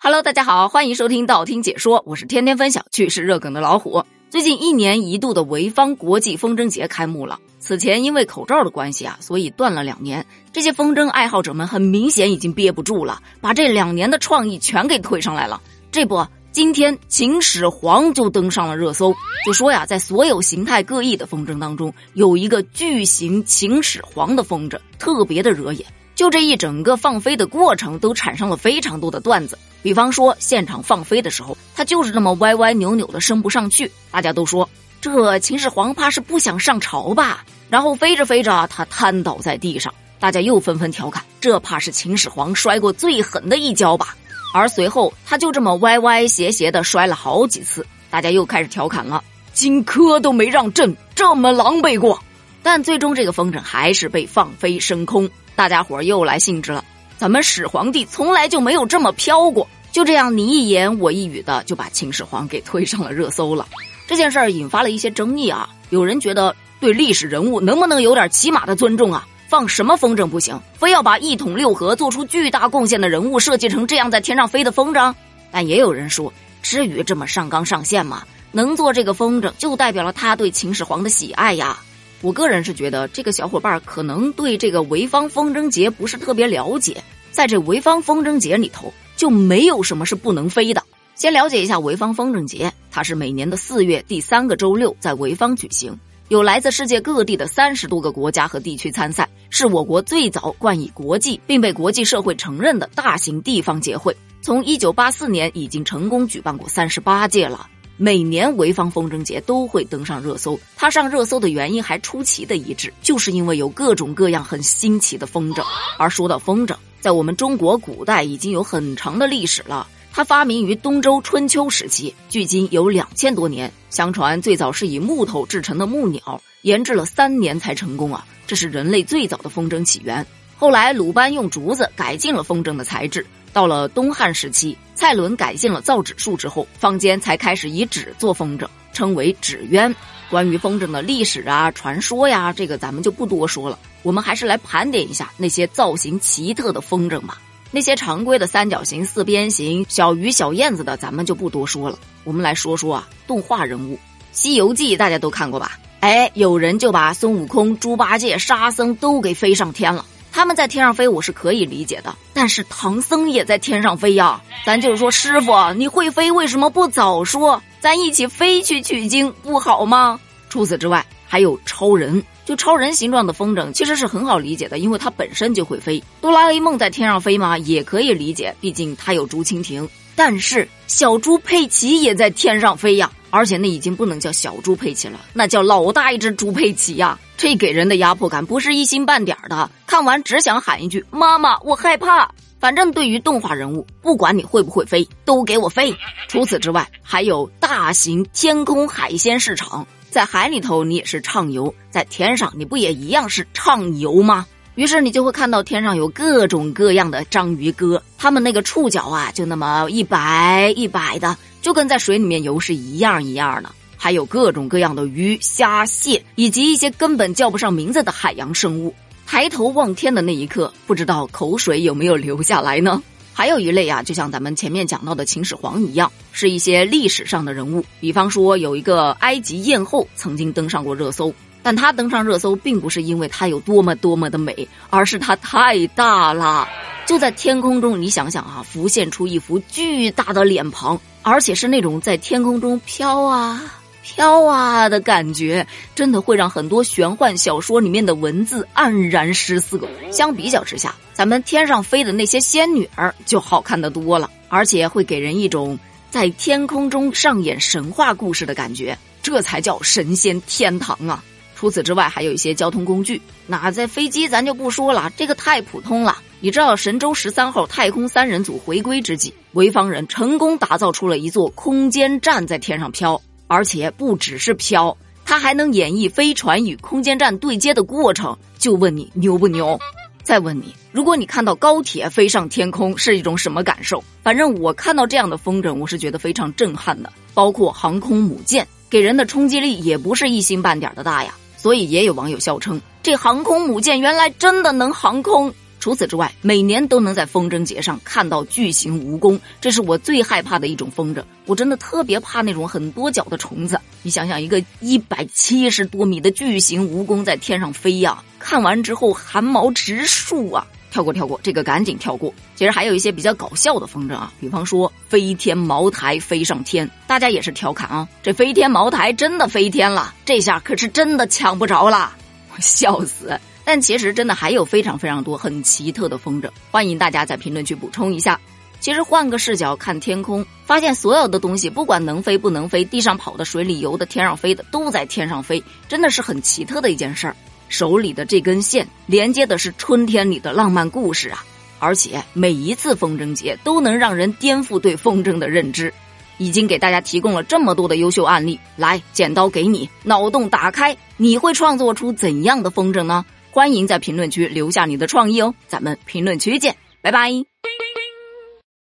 Hello，大家好，欢迎收听道听解说，我是天天分享趣事热梗的老虎。最近一年一度的潍坊国际风筝节开幕了，此前因为口罩的关系啊，所以断了两年。这些风筝爱好者们很明显已经憋不住了，把这两年的创意全给推上来了。这不，今天秦始皇就登上了热搜，就说呀，在所有形态各异的风筝当中，有一个巨型秦始皇的风筝特别的惹眼。就这一整个放飞的过程，都产生了非常多的段子。比方说，现场放飞的时候，他就是这么歪歪扭扭的升不上去。大家都说这秦始皇怕是不想上朝吧？然后飞着飞着，他瘫倒在地上，大家又纷纷调侃，这怕是秦始皇摔过最狠的一跤吧？而随后他就这么歪歪斜斜的摔了好几次，大家又开始调侃了，荆轲都没让朕这么狼狈过。但最终这个风筝还是被放飞升空。大家伙又来兴致了，咱们始皇帝从来就没有这么飘过。就这样，你一言我一语的就把秦始皇给推上了热搜了。这件事儿引发了一些争议啊，有人觉得对历史人物能不能有点起码的尊重啊？放什么风筝不行，非要把一统六合、做出巨大贡献的人物设计成这样在天上飞的风筝？但也有人说，至于这么上纲上线吗？能做这个风筝，就代表了他对秦始皇的喜爱呀。我个人是觉得这个小伙伴可能对这个潍坊风筝节不是特别了解，在这潍坊风筝节里头就没有什么是不能飞的。先了解一下潍坊风筝节，它是每年的四月第三个周六在潍坊举行，有来自世界各地的三十多个国家和地区参赛，是我国最早冠以国际并被国际社会承认的大型地方节会。从一九八四年已经成功举办过三十八届了。每年潍坊风筝节都会登上热搜，它上热搜的原因还出奇的一致，就是因为有各种各样很新奇的风筝。而说到风筝，在我们中国古代已经有很长的历史了，它发明于东周春秋时期，距今有两千多年。相传最早是以木头制成的木鸟，研制了三年才成功啊，这是人类最早的风筝起源。后来鲁班用竹子改进了风筝的材质。到了东汉时期，蔡伦改进了造纸术之后，坊间才开始以纸做风筝，称为纸鸢。关于风筝的历史啊、传说呀，这个咱们就不多说了。我们还是来盘点一下那些造型奇特的风筝吧。那些常规的三角形、四边形、小鱼、小燕子的，咱们就不多说了。我们来说说啊，动画人物，《西游记》大家都看过吧？哎，有人就把孙悟空、猪八戒、沙僧都给飞上天了。他们在天上飞，我是可以理解的。但是唐僧也在天上飞呀，咱就是说，师傅你会飞，为什么不早说？咱一起飞去取经不好吗？除此之外，还有超人，就超人形状的风筝，其实是很好理解的，因为它本身就会飞。哆啦 A 梦在天上飞吗？也可以理解，毕竟它有竹蜻蜓。但是小猪佩奇也在天上飞呀。而且那已经不能叫小猪佩奇了，那叫老大一只猪佩奇呀！这给人的压迫感不是一星半点的，看完只想喊一句：“妈妈，我害怕。”反正对于动画人物，不管你会不会飞，都给我飞。除此之外，还有大型天空海鲜市场，在海里头你也是畅游，在天上你不也一样是畅游吗？于是你就会看到天上有各种各样的章鱼哥，他们那个触角啊，就那么一摆一摆的。就跟在水里面游是一样一样的，还有各种各样的鱼、虾、蟹，以及一些根本叫不上名字的海洋生物。抬头望天的那一刻，不知道口水有没有流下来呢？还有一类啊，就像咱们前面讲到的秦始皇一样，是一些历史上的人物。比方说，有一个埃及艳后曾经登上过热搜，但她登上热搜并不是因为她有多么多么的美，而是她太大了。就在天空中，你想想啊，浮现出一幅巨大的脸庞，而且是那种在天空中飘啊飘啊的感觉，真的会让很多玄幻小说里面的文字黯然失色。相比较之下，咱们天上飞的那些仙女儿就好看的多了，而且会给人一种在天空中上演神话故事的感觉，这才叫神仙天堂啊！除此之外，还有一些交通工具。那在飞机咱就不说了，这个太普通了。你知道神舟十三号太空三人组回归之际，潍坊人成功打造出了一座空间站在天上飘，而且不只是飘，它还能演绎飞船与空间站对接的过程。就问你牛不牛？再问你，如果你看到高铁飞上天空是一种什么感受？反正我看到这样的风筝，我是觉得非常震撼的。包括航空母舰，给人的冲击力也不是一星半点的大呀。所以也有网友笑称，这航空母舰原来真的能航空。除此之外，每年都能在风筝节上看到巨型蜈蚣，这是我最害怕的一种风筝。我真的特别怕那种很多脚的虫子。你想想，一个一百七十多米的巨型蜈蚣在天上飞呀，看完之后汗毛直竖啊！跳过跳过，这个赶紧跳过。其实还有一些比较搞笑的风筝啊，比方说飞天茅台飞上天，大家也是调侃啊，这飞天茅台真的飞天了，这下可是真的抢不着了，笑死！但其实真的还有非常非常多很奇特的风筝，欢迎大家在评论区补充一下。其实换个视角看天空，发现所有的东西不管能飞不能飞，地上跑的、水里游的、天上飞的，都在天上飞，真的是很奇特的一件事儿。手里的这根线连接的是春天里的浪漫故事啊！而且每一次风筝节都能让人颠覆对风筝的认知。已经给大家提供了这么多的优秀案例，来，剪刀给你，脑洞打开，你会创作出怎样的风筝呢？欢迎在评论区留下你的创意哦，咱们评论区见，拜拜。